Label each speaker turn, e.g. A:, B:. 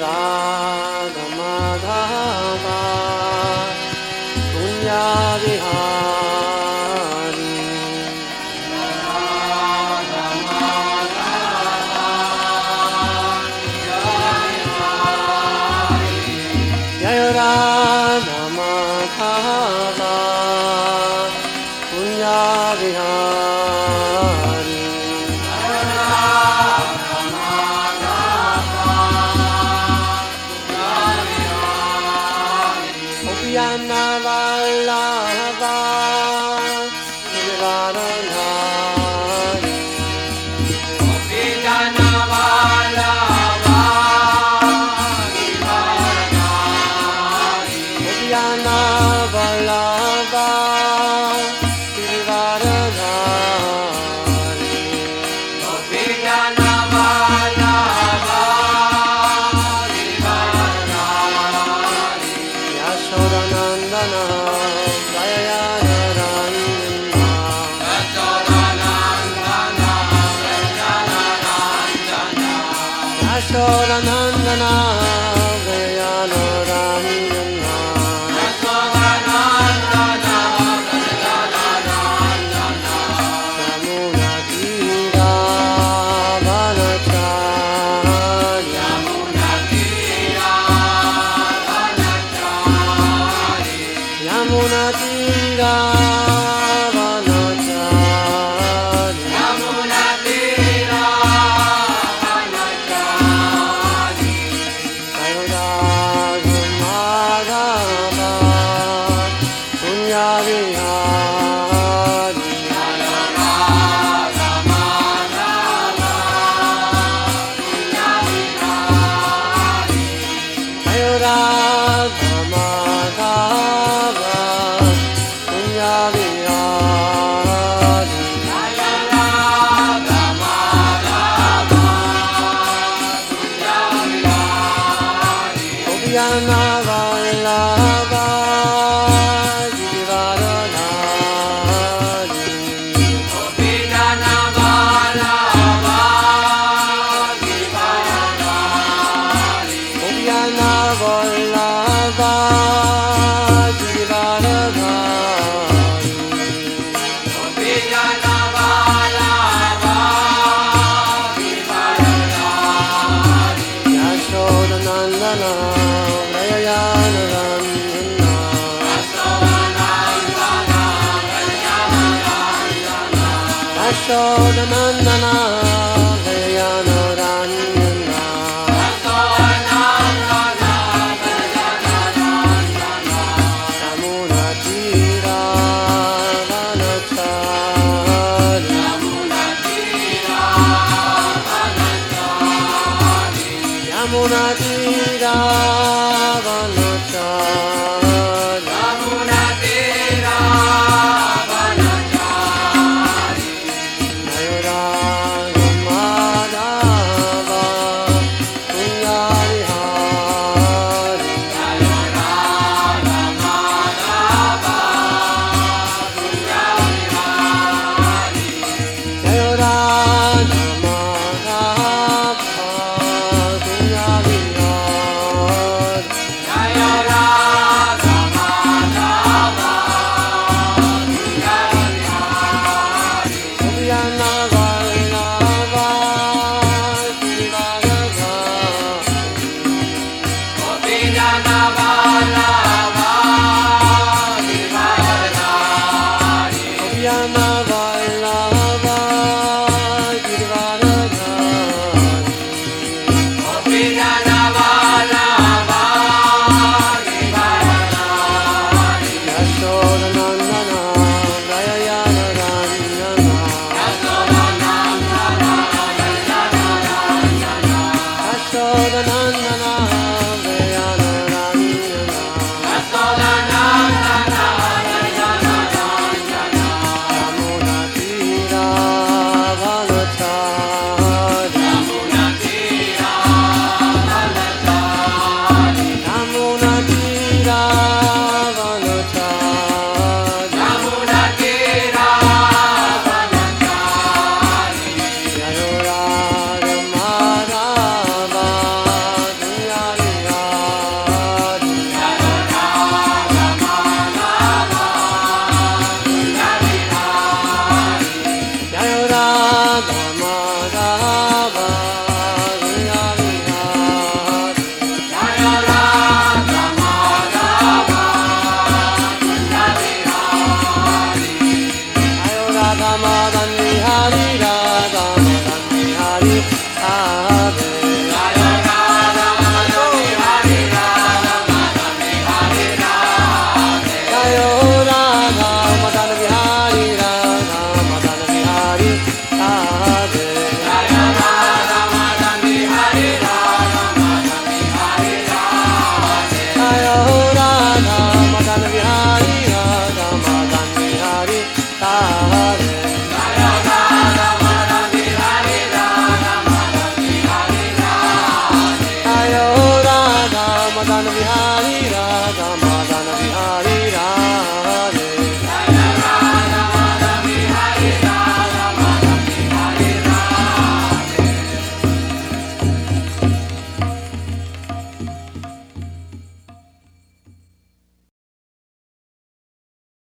A: राधमादा नन्दना Gaya राशरनन्दना गयानन्द había nada en la Ashona Nandana ¡Gracias!